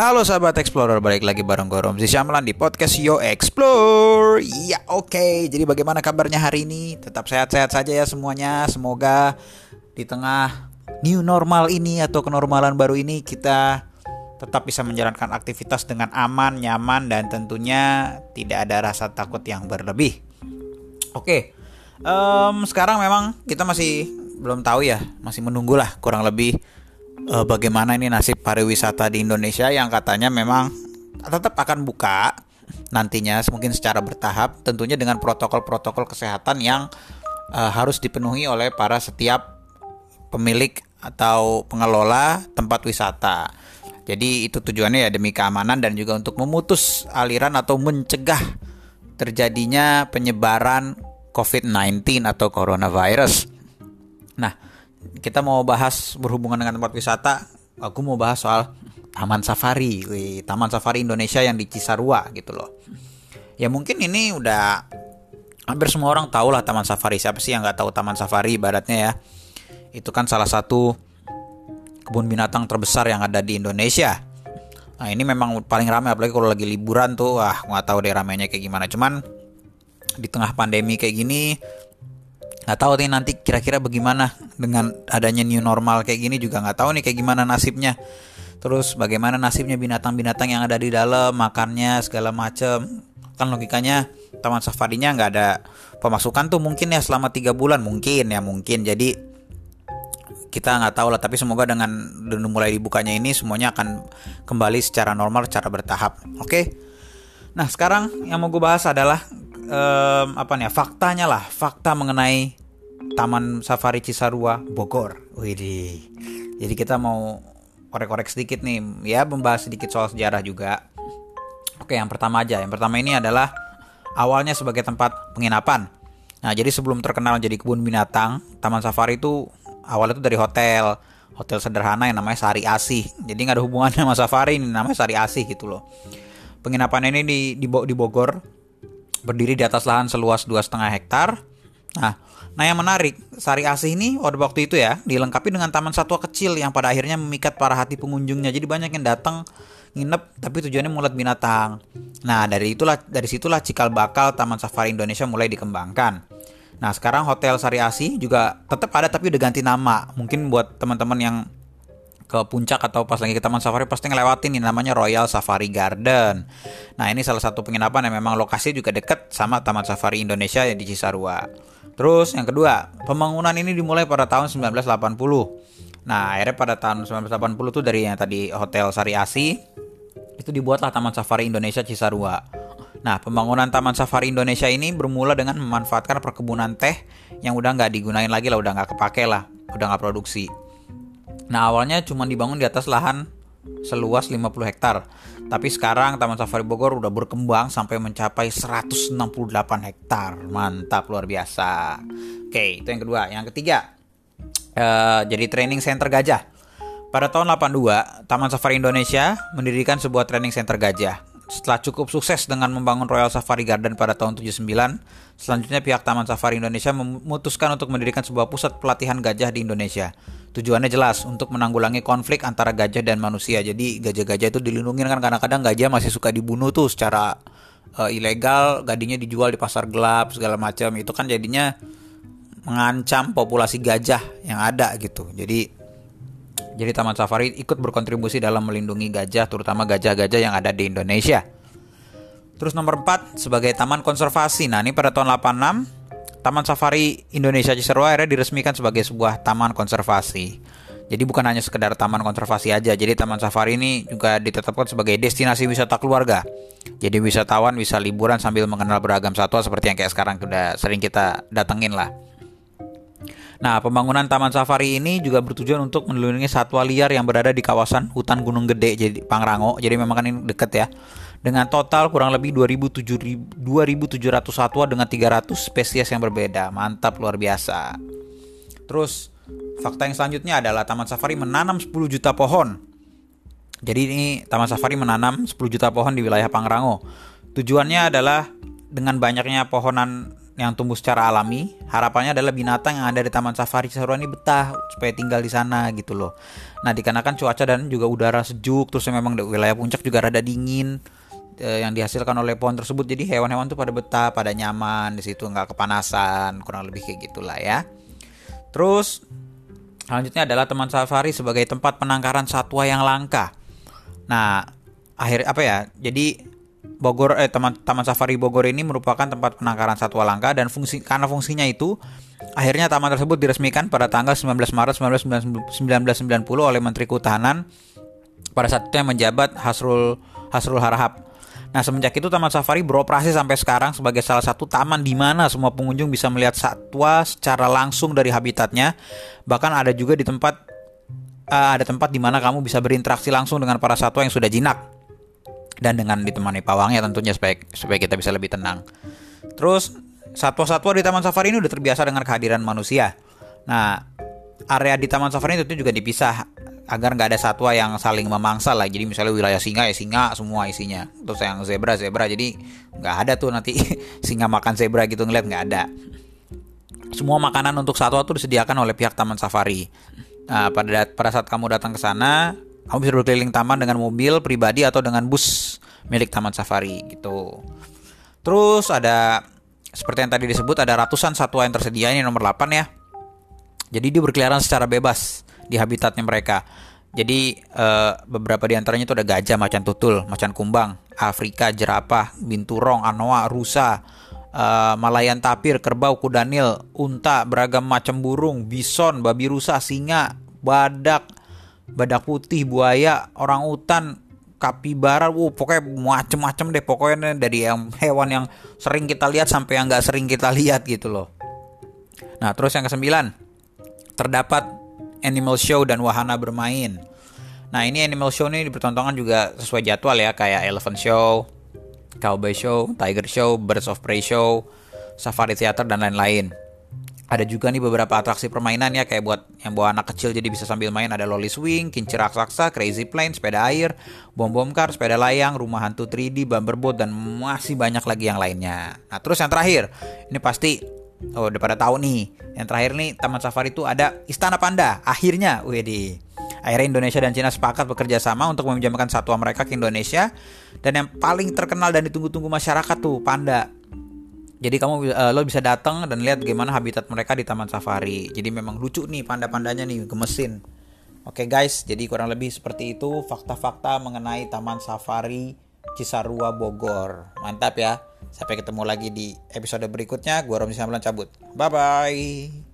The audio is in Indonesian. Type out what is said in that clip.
Halo sahabat Explorer, balik lagi bareng gue Romzi Syamlan di podcast Yo Explore Ya oke, okay. jadi bagaimana kabarnya hari ini? Tetap sehat-sehat saja ya semuanya Semoga di tengah new normal ini atau kenormalan baru ini Kita tetap bisa menjalankan aktivitas dengan aman, nyaman Dan tentunya tidak ada rasa takut yang berlebih Oke, okay. um, sekarang memang kita masih belum tahu ya Masih menunggulah kurang lebih uh, bagaimana ini nasib pariwisata di Indonesia yang katanya memang tetap akan buka nantinya mungkin secara bertahap tentunya dengan protokol-protokol kesehatan yang uh, harus dipenuhi oleh para setiap pemilik atau pengelola tempat wisata. Jadi itu tujuannya ya demi keamanan dan juga untuk memutus aliran atau mencegah terjadinya penyebaran COVID-19 atau coronavirus. Nah, kita mau bahas berhubungan dengan tempat wisata. Aku mau bahas soal Taman Safari, Taman Safari Indonesia yang di Cisarua gitu loh. Ya mungkin ini udah hampir semua orang tahu lah Taman Safari. Siapa sih yang nggak tahu Taman Safari ibaratnya ya? Itu kan salah satu kebun binatang terbesar yang ada di Indonesia. Nah ini memang paling ramai apalagi kalau lagi liburan tuh, wah nggak tahu deh ramainya kayak gimana. Cuman di tengah pandemi kayak gini nggak tahu nih nanti kira-kira bagaimana dengan adanya new normal kayak gini juga nggak tahu nih kayak gimana nasibnya. Terus bagaimana nasibnya binatang-binatang yang ada di dalam makannya segala macem. Kan logikanya taman safarinya nggak ada pemasukan tuh mungkin ya selama tiga bulan. Mungkin ya mungkin. Jadi kita nggak tahu lah. Tapi semoga dengan mulai dibukanya ini semuanya akan kembali secara normal secara bertahap. Oke? Nah sekarang yang mau gue bahas adalah um, apa nih ya, faktanya lah fakta mengenai Taman Safari Cisarua Bogor. Widih. Jadi kita mau korek-korek sedikit nih ya membahas sedikit soal sejarah juga. Oke, yang pertama aja. Yang pertama ini adalah awalnya sebagai tempat penginapan. Nah, jadi sebelum terkenal jadi kebun binatang, Taman Safari itu awalnya itu dari hotel, hotel sederhana yang namanya Sari Asih. Jadi nggak ada hubungannya sama Safari, ini namanya Sari Asih gitu loh. Penginapan ini di, di, di Bogor berdiri di atas lahan seluas 2,5 hektar. Nah, nah yang menarik, Sari Asih ini pada waktu itu ya dilengkapi dengan taman satwa kecil yang pada akhirnya memikat para hati pengunjungnya. Jadi banyak yang datang nginep tapi tujuannya mulut binatang. Nah, dari itulah dari situlah cikal bakal Taman Safari Indonesia mulai dikembangkan. Nah, sekarang Hotel Sari Asih juga tetap ada tapi udah ganti nama. Mungkin buat teman-teman yang ke puncak atau pas lagi ke Taman Safari pasti ngelewatin nih namanya Royal Safari Garden. Nah ini salah satu penginapan yang memang lokasi juga deket sama Taman Safari Indonesia yang di Cisarua. Terus yang kedua, pembangunan ini dimulai pada tahun 1980. Nah akhirnya pada tahun 1980 tuh dari yang tadi Hotel Sari Asi itu dibuatlah Taman Safari Indonesia Cisarua. Nah, pembangunan Taman Safari Indonesia ini bermula dengan memanfaatkan perkebunan teh yang udah nggak digunain lagi lah, udah nggak kepake lah, udah nggak produksi. Nah awalnya cuma dibangun di atas lahan seluas 50 hektar. Tapi sekarang Taman Safari Bogor udah berkembang sampai mencapai 168 hektar. Mantap luar biasa. Oke, itu yang kedua. Yang ketiga, uh, jadi training center gajah. Pada tahun 82, Taman Safari Indonesia mendirikan sebuah training center gajah. Setelah cukup sukses dengan membangun Royal Safari Garden pada tahun 79, selanjutnya pihak Taman Safari Indonesia memutuskan untuk mendirikan sebuah pusat pelatihan gajah di Indonesia. Tujuannya jelas untuk menanggulangi konflik antara gajah dan manusia. Jadi gajah-gajah itu dilindungi kan kadang-kadang gajah masih suka dibunuh tuh secara uh, ilegal, gadinya dijual di pasar gelap segala macam. Itu kan jadinya mengancam populasi gajah yang ada gitu. Jadi jadi Taman Safari ikut berkontribusi dalam melindungi gajah, terutama gajah-gajah yang ada di Indonesia. Terus nomor 4 sebagai taman konservasi. Nah, ini pada tahun 86 Taman Safari Indonesia Cisarua akhirnya diresmikan sebagai sebuah taman konservasi. Jadi bukan hanya sekedar taman konservasi aja. Jadi Taman Safari ini juga ditetapkan sebagai destinasi wisata keluarga. Jadi wisatawan bisa liburan sambil mengenal beragam satwa seperti yang kayak sekarang sudah sering kita datengin lah. Nah, pembangunan Taman Safari ini juga bertujuan untuk melindungi satwa liar yang berada di kawasan hutan Gunung Gede jadi Pangrango. Jadi memang kan ini deket ya. Dengan total kurang lebih 2700 satwa dengan 300 spesies yang berbeda. Mantap luar biasa. Terus fakta yang selanjutnya adalah Taman Safari menanam 10 juta pohon. Jadi ini Taman Safari menanam 10 juta pohon di wilayah Pangrango. Tujuannya adalah dengan banyaknya pohonan yang tumbuh secara alami. Harapannya adalah binatang yang ada di Taman Safari Cisarua ini betah supaya tinggal di sana gitu loh. Nah, dikarenakan cuaca dan juga udara sejuk, terus memang di wilayah puncak juga rada dingin eh, yang dihasilkan oleh pohon tersebut. Jadi hewan-hewan tuh pada betah, pada nyaman di situ, nggak kepanasan, kurang lebih kayak gitulah ya. Terus selanjutnya adalah Taman Safari sebagai tempat penangkaran satwa yang langka. Nah, akhir apa ya? Jadi Bogor eh Taman Taman Safari Bogor ini merupakan tempat penangkaran satwa langka dan fungsi karena fungsinya itu akhirnya taman tersebut diresmikan pada tanggal 19 Maret 1990 oleh Menteri Kehutanan pada saat itu yang menjabat Hasrul Hasrul Harahap. Nah, semenjak itu Taman Safari beroperasi sampai sekarang sebagai salah satu taman di mana semua pengunjung bisa melihat satwa secara langsung dari habitatnya. Bahkan ada juga di tempat uh, ada tempat di mana kamu bisa berinteraksi langsung dengan para satwa yang sudah jinak dan dengan ditemani pawangnya tentunya supaya supaya kita bisa lebih tenang. Terus satwa-satwa di Taman Safari ini udah terbiasa dengan kehadiran manusia. Nah, area di Taman Safari itu juga dipisah agar nggak ada satwa yang saling memangsa lah. Jadi misalnya wilayah singa ya singa semua isinya. Terus yang zebra zebra jadi nggak ada tuh nanti singa makan zebra gitu ngeliat nggak ada. Semua makanan untuk satwa tuh disediakan oleh pihak Taman Safari. Nah, pada pada saat kamu datang ke sana, kamu bisa berkeliling taman dengan mobil pribadi atau dengan bus milik Taman Safari gitu. Terus ada seperti yang tadi disebut ada ratusan satwa yang tersedia ini nomor 8 ya. Jadi dia berkeliaran secara bebas di habitatnya mereka. Jadi uh, beberapa di antaranya itu ada gajah, macan tutul, macan kumbang, Afrika, jerapah, binturong, anoa, rusa, uh, malayan tapir, kerbau, kudanil, unta, beragam macam burung, bison, babi rusa, singa, badak, badak putih, buaya, orang utan, kapibara, wow, pokoknya macem-macem deh pokoknya dari yang hewan yang sering kita lihat sampai yang nggak sering kita lihat gitu loh. Nah terus yang kesembilan terdapat animal show dan wahana bermain. Nah ini animal show ini dipertontonkan juga sesuai jadwal ya kayak elephant show, cowboy show, tiger show, birds of prey show, safari theater dan lain-lain ada juga nih beberapa atraksi permainan ya kayak buat yang bawa anak kecil jadi bisa sambil main. Ada lolly swing, kincir raksasa, crazy plane, sepeda air, bom bom car, sepeda layang, rumah hantu 3D, bumper boat dan masih banyak lagi yang lainnya. Nah terus yang terakhir ini pasti oh udah pada tahu nih. Yang terakhir nih Taman Safari itu ada Istana Panda akhirnya, di Akhirnya Indonesia dan Cina sepakat bekerja sama untuk meminjamkan satwa mereka ke Indonesia. Dan yang paling terkenal dan ditunggu-tunggu masyarakat tuh panda jadi kamu uh, lo bisa datang dan lihat gimana habitat mereka di Taman Safari. Jadi memang lucu nih panda-pandanya nih gemesin. Oke guys, jadi kurang lebih seperti itu fakta-fakta mengenai Taman Safari Cisarua Bogor. Mantap ya. Sampai ketemu lagi di episode berikutnya. Gua Romi Samlan cabut. Bye bye.